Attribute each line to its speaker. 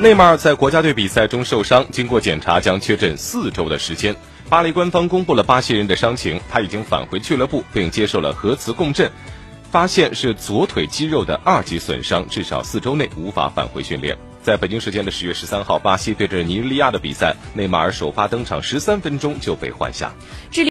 Speaker 1: 内马尔在国家队比赛中受伤，经过检查将缺阵四周的时间。巴黎官方公布了巴西人的伤情，他已经返回俱乐部，并接受了核磁共振，发现是左腿肌肉的二级损伤，至少四周内无法返回训练。在北京时间的十月十三号，巴西对阵尼日利亚的比赛，内马尔首发登场十三分钟就被换下。